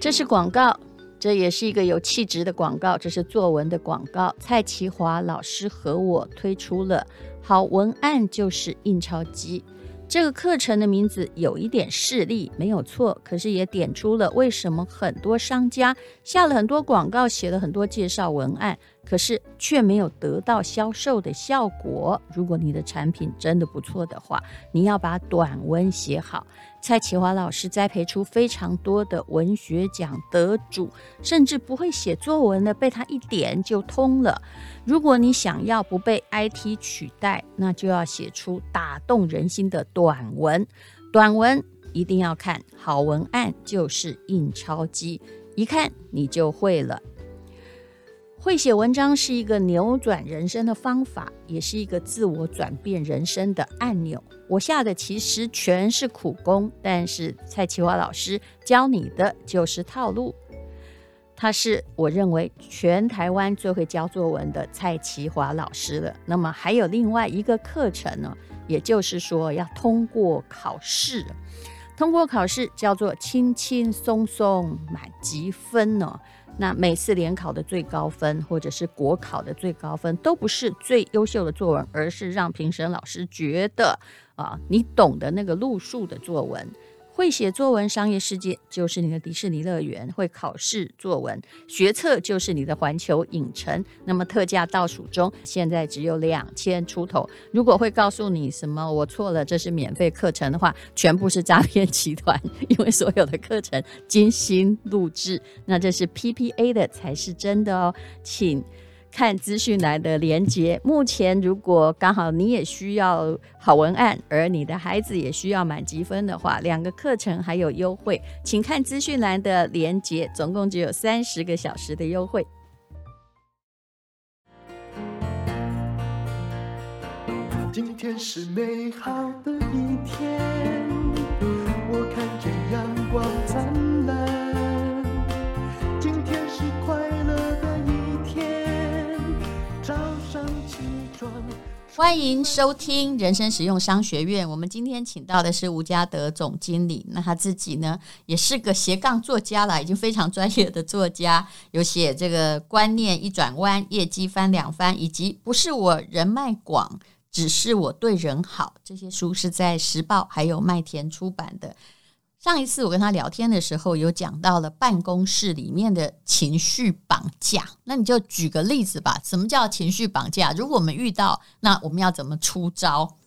这是广告，这也是一个有气质的广告。这是作文的广告。蔡其华老师和我推出了“好文案就是印钞机”。这个课程的名字有一点势利，没有错，可是也点出了为什么很多商家下了很多广告，写了很多介绍文案。可是却没有得到销售的效果。如果你的产品真的不错的话，你要把短文写好。蔡其华老师栽培出非常多的文学奖得主，甚至不会写作文的，被他一点就通了。如果你想要不被 IT 取代，那就要写出打动人心的短文。短文一定要看，好文案就是印钞机，一看你就会了。会写文章是一个扭转人生的方法，也是一个自我转变人生的按钮。我下的其实全是苦功，但是蔡其华老师教你的就是套路。他是我认为全台湾最会教作文的蔡其华老师了。那么还有另外一个课程呢，也就是说要通过考试，通过考试叫做轻轻松松满级分呢。那每次联考的最高分，或者是国考的最高分，都不是最优秀的作文，而是让评审老师觉得啊，你懂得那个路数的作文。会写作文，商业世界就是你的迪士尼乐园；会考试作文，学测就是你的环球影城。那么特价倒数中，现在只有两千出头。如果会告诉你什么我错了，这是免费课程的话，全部是诈骗集团，因为所有的课程精心录制，那这是 PPA 的才是真的哦，请。看资讯栏的连接。目前，如果刚好你也需要好文案，而你的孩子也需要满积分的话，两个课程还有优惠，请看资讯栏的连接。总共只有三十个小时的优惠。今天是美好的一天，欢迎收听人生实用商学院。我们今天请到的是吴家德总经理。那他自己呢，也是个斜杠作家了，已经非常专业的作家，有写这个观念一转弯，业绩翻两番，以及不是我人脉广，只是我对人好。这些书是在时报还有麦田出版的。上一次我跟他聊天的时候，有讲到了办公室里面的情绪绑架，那你就举个例子吧。什么叫情绪绑架？如果我们遇到，那我们要怎么出招？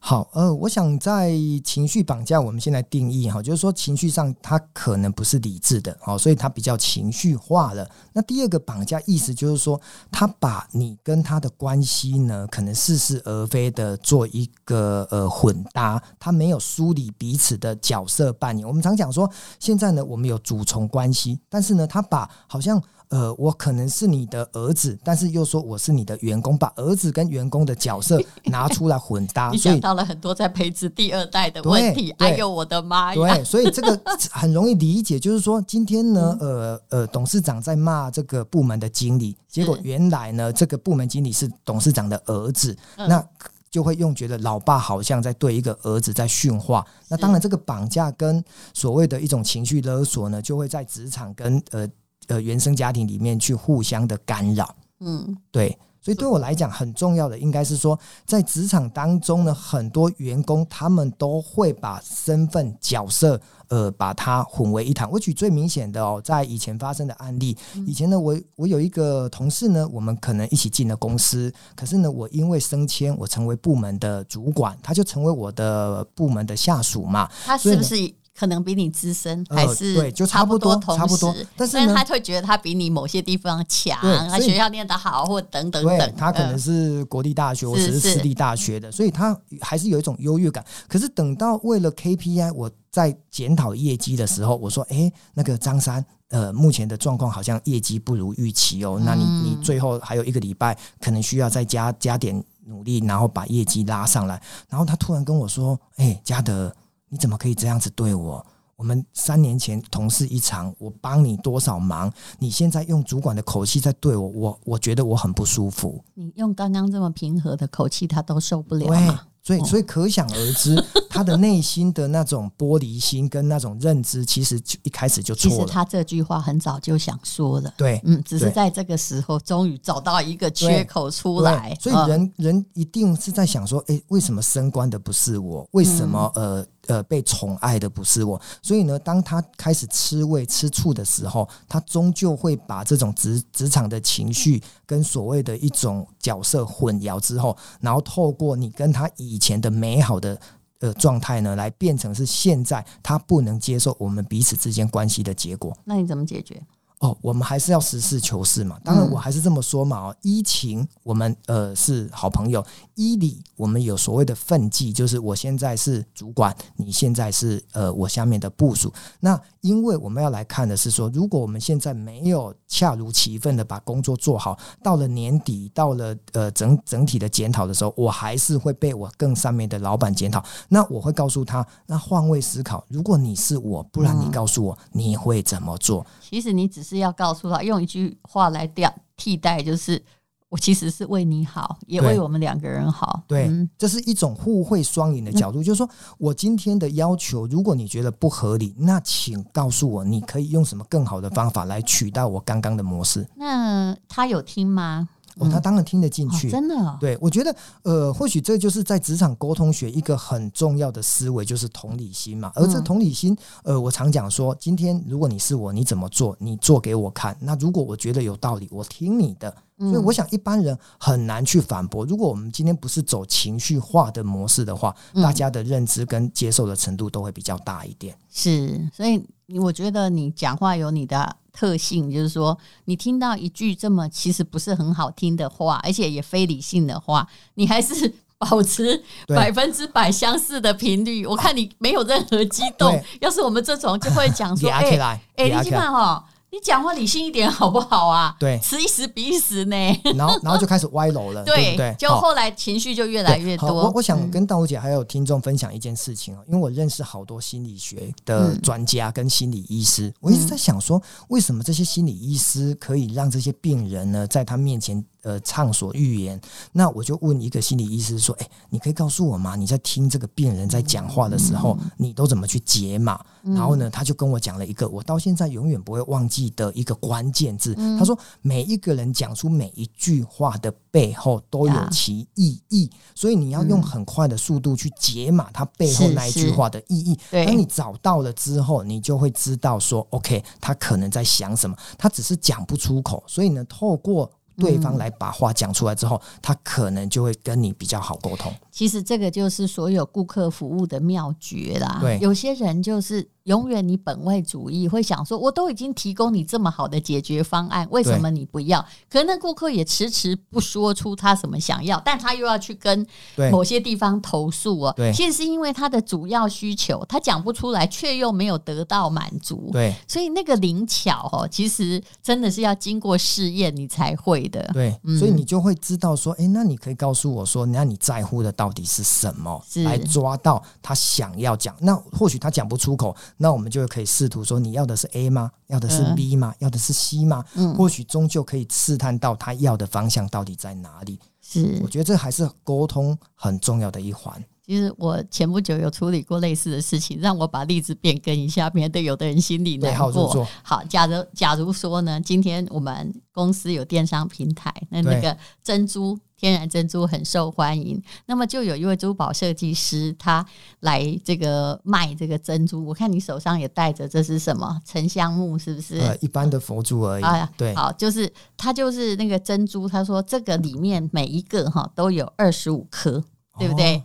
好，呃，我想在情绪绑架，我们先来定义哈，就是说情绪上它可能不是理智的，好，所以它比较情绪化了。那第二个绑架意思就是说，他把你跟他的关系呢，可能似是而非的做一个呃混搭，他没有梳理彼此的角色扮演。我们常讲说，现在呢，我们有主从关系，但是呢，他把好像。呃，我可能是你的儿子，但是又说我是你的员工，把儿子跟员工的角色 拿出来混搭，你想到了很多在培植第二代的问题。哎呦，我的妈呀！对，所以这个很容易理解，就是说今天呢，呃呃，董事长在骂这个部门的经理，结果原来呢，这个部门经理是董事长的儿子，那就会用觉得老爸好像在对一个儿子在训话。那当然，这个绑架跟所谓的一种情绪勒索呢，就会在职场跟呃。呃，原生家庭里面去互相的干扰，嗯，对，所以对我来讲很重要的应该是说，在职场当中呢，很多员工他们都会把身份角色，呃，把它混为一谈。我举最明显的哦，在以前发生的案例，以前呢，我我有一个同事呢，我们可能一起进了公司，可是呢，我因为升迁，我成为部门的主管，他就成为我的部门的下属嘛，他是不是？可能比你资深，还是对，就差不多，差不多。但是他会觉得他比你某些地方强，他学校念得好，或等等等。他可能是国立大学，或者是私立大学的，所以他还是有一种优越感。可是等到为了 KPI，我在检讨业绩的时候，我说：“哎，那个张三，呃，目前的状况好像业绩不如预期哦。那你你最后还有一个礼拜，可能需要再加加点努力，然后把业绩拉上来。”然后他突然跟我说：“哎，嘉德。”你怎么可以这样子对我？我们三年前同事一场，我帮你多少忙？你现在用主管的口气在对我，我我觉得我很不舒服。你用刚刚这么平和的口气，他都受不了。对，所以，所以可想而知，他的内心的那种玻璃心跟那种认知，其实就一开始就错了。其实他这句话很早就想说了，对，嗯，只是在这个时候终于找到一个缺口出来。所以人，人人一定是在想说，哎，为什么升官的不是我？为什么呃？呃，被宠爱的不是我，所以呢，当他开始吃味、吃醋的时候，他终究会把这种职职场的情绪跟所谓的一种角色混淆之后，然后透过你跟他以前的美好的呃状态呢，来变成是现在他不能接受我们彼此之间关系的结果。那你怎么解决？哦，我们还是要实事求是嘛。当然，我还是这么说嘛。哦，依情我们呃是好朋友，依理我们有所谓的分际，就是我现在是主管，你现在是呃我下面的部署。那因为我们要来看的是说，如果我们现在没有恰如其分的把工作做好，到了年底，到了呃整整体的检讨的时候，我还是会被我更上面的老板检讨。那我会告诉他，那换位思考，如果你是我，不然你告诉我你会怎么做？其实你只是要告诉他，用一句话来掉替代，就是我其实是为你好，也为我们两个人好。对，嗯、这是一种互惠双赢的角度，嗯、就是说我今天的要求，如果你觉得不合理，那请告诉我，你可以用什么更好的方法来取代我刚刚的模式。那他有听吗？哦，他当然听得进去，真的、哦。对，我觉得，呃，或许这就是在职场沟通学一个很重要的思维，就是同理心嘛。而这同理心，呃，我常讲说，今天如果你是我，你怎么做？你做给我看。那如果我觉得有道理，我听你的。所以我想，一般人很难去反驳。如果我们今天不是走情绪化的模式的话，大家的认知跟接受的程度都会比较大一点。是，所以我觉得你讲话有你的。特性就是说，你听到一句这么其实不是很好听的话，而且也非理性的话，你还是保持百分之百相似的频率。我看你没有任何激动。要是我们这种，就会讲说：“ 哎哎，你起码哈。”你讲话理性一点 好不好啊？对，此一时彼一时呢。然后，然后就开始歪楼了，对，对不对？就后来情绪就越来越多。我我想跟大武姐还有听众分享一件事情哦，因为我认识好多心理学的专家跟心理医师，我一直在想说，为什么这些心理医师可以让这些病人呢，在他面前。呃，畅所欲言。那我就问一个心理医师说：“哎，你可以告诉我吗？你在听这个病人在讲话的时候，你都怎么去解码？”然后呢，他就跟我讲了一个我到现在永远不会忘记的一个关键字。他说：“每一个人讲出每一句话的背后都有其意义，所以你要用很快的速度去解码他背后那一句话的意义。当你找到了之后，你就会知道说，OK，他可能在想什么，他只是讲不出口。所以呢，透过对方来把话讲出来之后，他可能就会跟你比较好沟通。其实这个就是所有顾客服务的妙诀啦。对，有些人就是。永远你本位主义会想说，我都已经提供你这么好的解决方案，为什么你不要？可能顾客也迟迟不说出他什么想要，但他又要去跟某些地方投诉哦。对，其实是因为他的主要需求他讲不出来，却又没有得到满足。对，所以那个灵巧哦，其实真的是要经过试验你才会的。对，所以你就会知道说，哎，那你可以告诉我说，那你在乎的到底是什么？来抓到他想要讲，那或许他讲不出口。那我们就可以试图说，你要的是 A 吗？要的是 B 吗？要的是 C 吗？嗯，或许终究可以试探到他要的方向到底在哪里。是，我觉得这还是沟通很重要的一环。其实我前不久有处理过类似的事情，让我把例子变更一下，免得有的人心里难过。好，假如假如说呢，今天我们公司有电商平台，那那个珍珠。天然珍珠很受欢迎，那么就有一位珠宝设计师，他来这个卖这个珍珠。我看你手上也戴着，这是什么？沉香木是不是？呃，一般的佛珠而已。啊，对，好，就是他就是那个珍珠。他说这个里面每一个哈都有二十五颗，对不对？哦，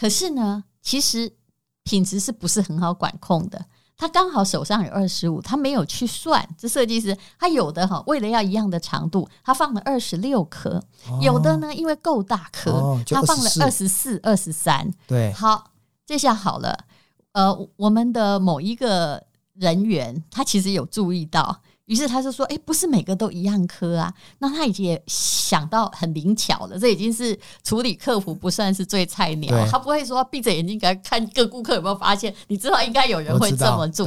可是呢，其实品质是不是很好管控的？他刚好手上有二十五，他没有去算。这设计师他有的哈，为了要一样的长度，他放了二十六颗；有的呢，因为够大颗，哦、他放了二十四、二十三。对，好，这下好了。呃，我们的某一个人员，他其实有注意到，于是他就说：“哎，不是每个都一样磕啊。”那他已经也想到很灵巧了，这已经是处理客服不算是最菜鸟，他不会说闭着眼睛给他看各顾客有没有发现，你知道应该有人会这么做。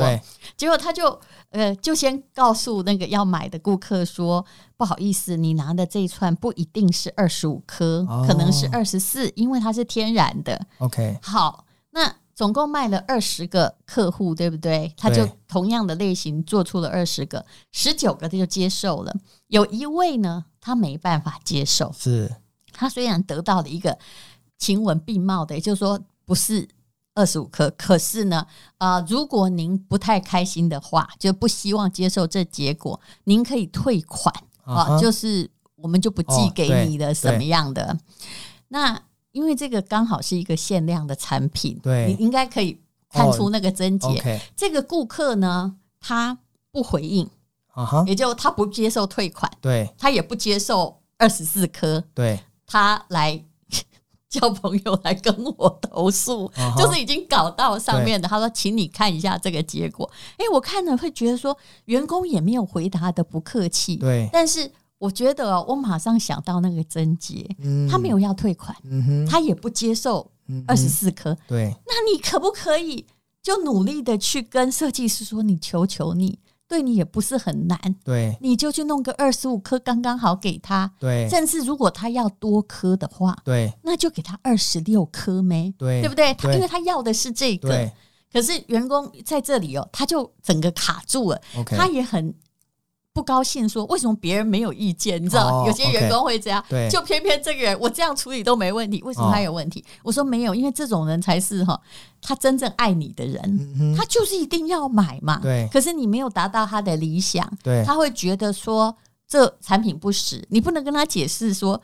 结果他就呃，就先告诉那个要买的顾客说：“不好意思，你拿的这一串不一定是二十五颗，哦、可能是二十四，因为它是天然的。” OK，好，那。总共卖了二十个客户，对不对？他就同样的类型做出了二十个，十九个他就接受了。有一位呢，他没办法接受。是，他虽然得到了一个晴雯并茂的，也就是说不是二十五颗，可是呢，啊、呃，如果您不太开心的话，就不希望接受这结果，您可以退款啊、uh-huh. 呃，就是我们就不寄给你的什么样的、哦、那。因为这个刚好是一个限量的产品，对，你应该可以看出那个症结。Oh, okay. 这个顾客呢，他不回应，uh-huh. 也就他不接受退款，对，他也不接受二十四颗，对，他来叫朋友来跟我投诉，uh-huh. 就是已经搞到上面的。他说：“请你看一下这个结果。”哎，我看了会觉得说，员工也没有回答的不客气，对，但是。我觉得我马上想到那个贞洁，嗯，他没有要退款，嗯，他也不接受二十四颗，对，那你可不可以就努力的去跟设计师说，你求求你，对你也不是很难，对，你就去弄个二十五颗刚刚好给他，对，甚至如果他要多颗的话，对，那就给他二十六颗没，对，对不对？他因为他要的是这个，可是员工在这里哦，他就整个卡住了，okay. 他也很。不高兴说，为什么别人没有意见？你知道，有些员工会这样，对，就偏偏这个人我这样处理都没问题，为什么他有问题？我说没有，因为这种人才是哈，他真正爱你的人，他就是一定要买嘛。对，可是你没有达到他的理想，对，他会觉得说这产品不实，你不能跟他解释说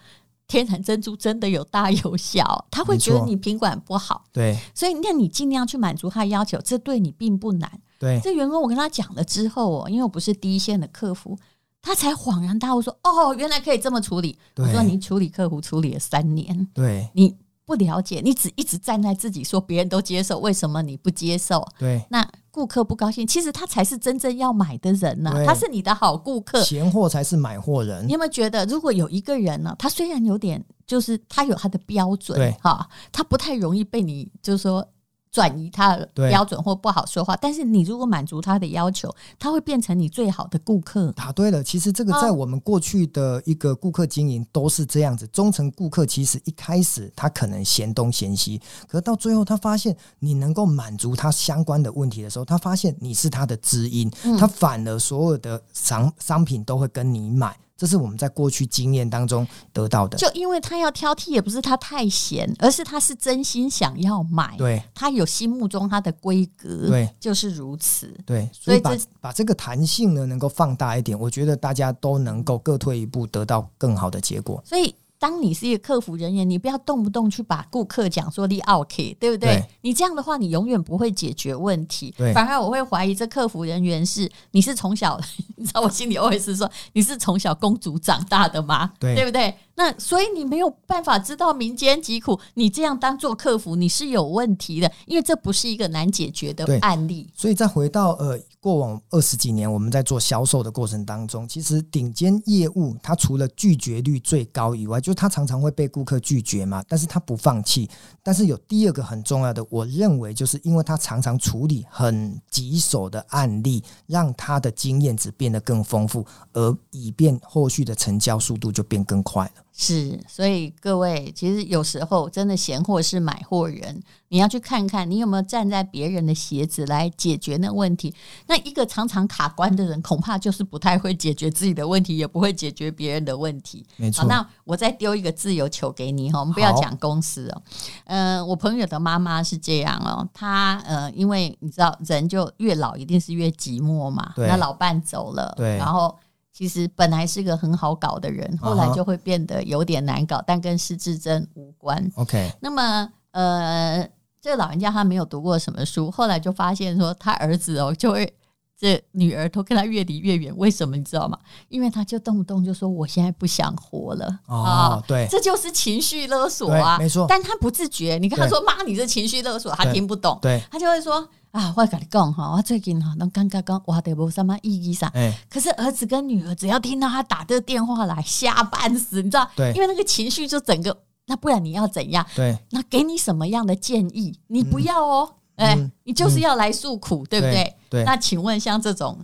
天然珍珠真的有大有小，他会觉得你品管不好。对，所以那你尽量去满足他的要求，这对你并不难。对，这员工我跟他讲了之后哦，因为我不是第一线的客服，他才恍然大悟说：“哦，原来可以这么处理。”我说：“你处理客服处理了三年，对，你不了解，你只一直站在自己说别人都接受，为什么你不接受？对，那顾客不高兴，其实他才是真正要买的人呐、啊，他是你的好顾客，闲货才是买货人。你有没有觉得，如果有一个人呢，他虽然有点，就是他有他的标准，对哈，他不太容易被你，就是说。转移他的标准或不好说话，但是你如果满足他的要求，他会变成你最好的顾客。答对了，其实这个在我们过去的一个顾客经营都是这样子。忠诚顾客其实一开始他可能嫌东嫌西，可是到最后他发现你能够满足他相关的问题的时候，他发现你是他的知音，他反而所有的商商品都会跟你买。这是我们在过去经验当中得到的。就因为他要挑剔，也不是他太闲，而是他是真心想要买。对，他有心目中他的规格。对，就是如此。对，所以把把这个弹性呢，能够放大一点，我觉得大家都能够各退一步，得到更好的结果。所以。当你是一个客服人员，你不要动不动去把顾客讲说你 OK，对不对？对，你这样的话，你永远不会解决问题。反而我会怀疑这客服人员是你是从小，你知道我心里会是说你是从小公主长大的吗？对，对不对？那所以你没有办法知道民间疾苦，你这样当做客服你是有问题的，因为这不是一个难解决的案例。所以再回到呃过往二十几年我们在做销售的过程当中，其实顶尖业务它除了拒绝率最高以外，就是它常常会被顾客拒绝嘛，但是他不放弃。但是有第二个很重要的，我认为就是因为他常常处理很棘手的案例，让他的经验值变得更丰富，而以便后续的成交速度就变更快了。是，所以各位，其实有时候真的闲货是买货人，你要去看看你有没有站在别人的鞋子来解决那问题。那一个常常卡关的人，恐怕就是不太会解决自己的问题，也不会解决别人的问题。没错。那我再丢一个自由球给你哈，我们不要讲公司哦。嗯、呃，我朋友的妈妈是这样哦，她呃，因为你知道，人就越老一定是越寂寞嘛。对。那老伴走了，对，然后。其实本来是个很好搞的人，后来就会变得有点难搞，但跟失智症无关。OK，那么呃，这个老人家他没有读过什么书，后来就发现说他儿子哦，就会这女儿都跟他越离越远。为什么你知道吗？因为他就动不动就说我现在不想活了哦，对，这就是情绪勒索啊，没错。但他不自觉，你跟他说妈，你这情绪勒索，他听不懂，对，他就会说。啊，我跟你讲哈，我最近哈都感觉讲我，得无什么意义上。哎，可是儿子跟女儿只要听到他打这个电话来，吓半死，你知道？对，因为那个情绪就整个，那不然你要怎样？对，那给你什么样的建议？你不要哦，哎、嗯，你就是要来诉苦，嗯、对不对？对，对，那请问像这种。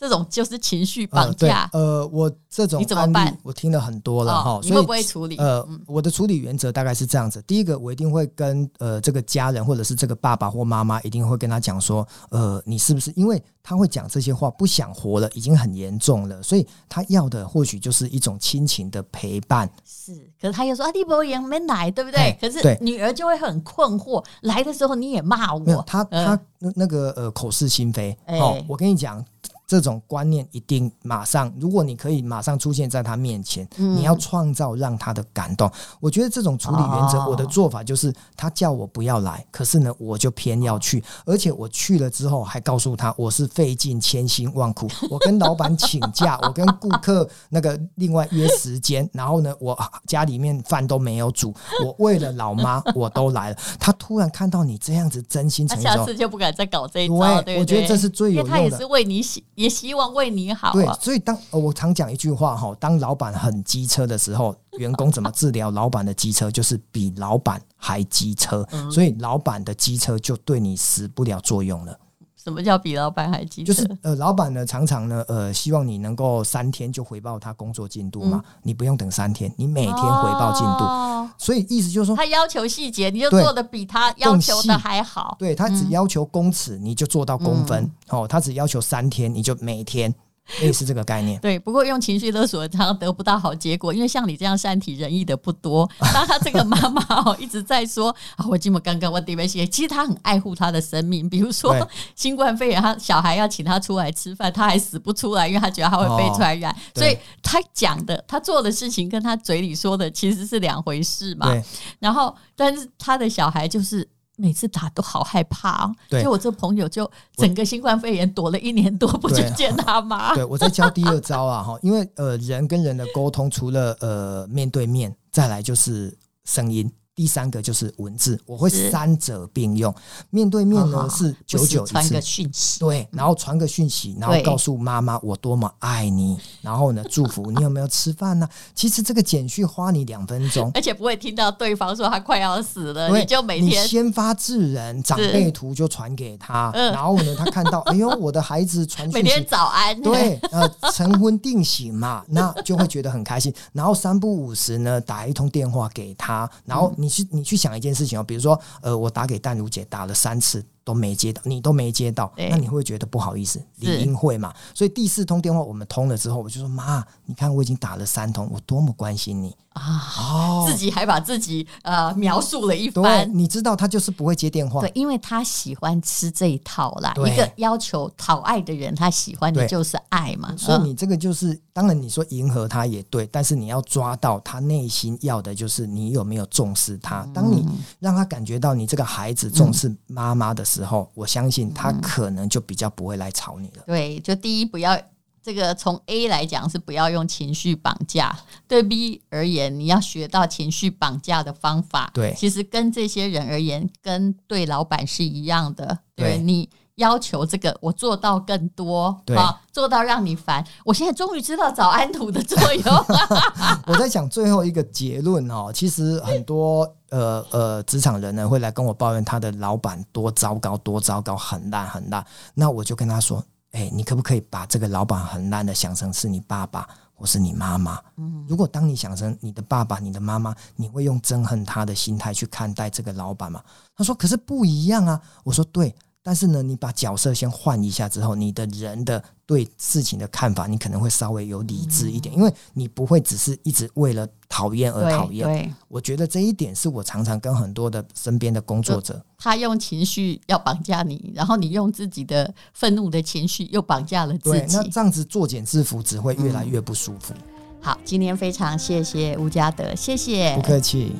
这种就是情绪绑架。呃，呃，我这种你怎么办？我听了很多了哈、哦，你会不会处理？呃，我的处理原则大概是这样子：第一个，我一定会跟呃这个家人或者是这个爸爸或妈妈，一定会跟他讲说，呃，你是不是因为他会讲这些话，不想活了，已经很严重了，所以他要的或许就是一种亲情的陪伴。是，可是他又说啊，你不也没来，对不对？可是女儿就会很困惑，来的时候你也骂我，他他那那个呃口是心非。哦，我跟你讲。这种观念一定马上，如果你可以马上出现在他面前，嗯、你要创造让他的感动。我觉得这种处理原则，我的做法就是，他叫我不要来，可是呢，我就偏要去，而且我去了之后，还告诉他我是费尽千辛万苦，我跟老板请假，我跟顾客那个另外约时间，然后呢，我家里面饭都没有煮，我为了老妈我都来了。他突然看到你这样子真心诚意，他下次就不敢再搞这一招。对，我觉得这是最有用的。他也是为你洗。也希望为你好、啊。对，所以当我常讲一句话哈，当老板很机车的时候，员工怎么治疗老板的机车？就是比老板还机车，所以老板的机车就对你使不了作用了。什么叫比老板还机车？就是呃，老板呢常常呢呃，希望你能够三天就回报他工作进度嘛、嗯，你不用等三天，你每天回报进度、哦。所以意思就是说，他要求细节，你就做的比他要求的还好。对，他只要求公尺，你就做到公分。嗯、哦，他只要求三天，你就每天。类似这个概念，对。不过用情绪勒索，常常得不到好结果，因为像你这样善体人意的不多。当他这个妈妈哦一直在说啊，我这么刚刚我对不起，其实他很爱护他的生命。比如说新冠肺炎，他小孩要请他出来吃饭，他还死不出来，因为他觉得他会被传染。所以他讲的、他做的事情跟他嘴里说的其实是两回事嘛。然后，但是他的小孩就是。每次打都好害怕哦，对，就我这朋友就整个新冠肺炎躲了一年多不去见他妈。对，我在教第二招啊哈，因为呃人跟人的沟通除了呃面对面，再来就是声音。第三个就是文字，我会三者并用。面对面呢是九九一次，传个讯息，对，然后传个讯息，然后告诉妈妈我多么爱你，然后呢祝福 你有没有吃饭呢？其实这个简讯花你两分钟，而且不会听到对方说他快要死了，你就每天先发制人，长辈图就传给他，然后呢他看到 哎呦我的孩子传，每天早安，对，呃晨昏定省嘛，那就会觉得很开心，然后三不五时呢打一通电话给他，然后你。去你去想一件事情哦，比如说，呃，我打给淡如姐打了三次。都没接到，你都没接到，那你会觉得不好意思？理应会嘛。所以第四通电话我们通了之后，我就说妈，你看我已经打了三通，我多么关心你啊！哦，自己还把自己呃描述了一番。你知道他就是不会接电话，对，因为他喜欢吃这一套啦。一个要求讨爱的人，他喜欢的就是爱嘛。所以你这个就是，当然你说迎合他也对，但是你要抓到他内心要的就是你有没有重视他。当你让他感觉到你这个孩子重视妈妈的时候。之后，我相信他可能就比较不会来吵你了。对，就第一，不要这个从 A 来讲是不要用情绪绑架；对 B 而言，你要学到情绪绑架的方法。对，其实跟这些人而言，跟对老板是一样的。对，对你要求这个，我做到更多，对，做到让你烦。我现在终于知道早安图的作用。我在讲最后一个结论哦，其实很多。呃呃，职场人呢会来跟我抱怨他的老板多糟糕，多糟糕，很烂很烂。那我就跟他说，哎、欸，你可不可以把这个老板很烂的想成是你爸爸或是你妈妈？嗯，如果当你想成你的爸爸、你的妈妈，你会用憎恨他的心态去看待这个老板吗？他说，可是不一样啊。我说对，但是呢，你把角色先换一下之后，你的人的。对事情的看法，你可能会稍微有理智一点，因为你不会只是一直为了讨厌而讨厌。对，我觉得这一点是我常常跟很多的身边的工作者，他用情绪要绑架你，然后你用自己的愤怒的情绪又绑架了自己。那这样子作茧自缚，只会越来越不舒服。嗯。好，今天非常谢谢吴家德，谢谢，不客气。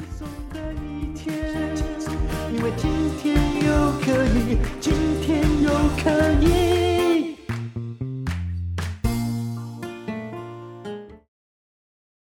因为今天又可以，今天又可以。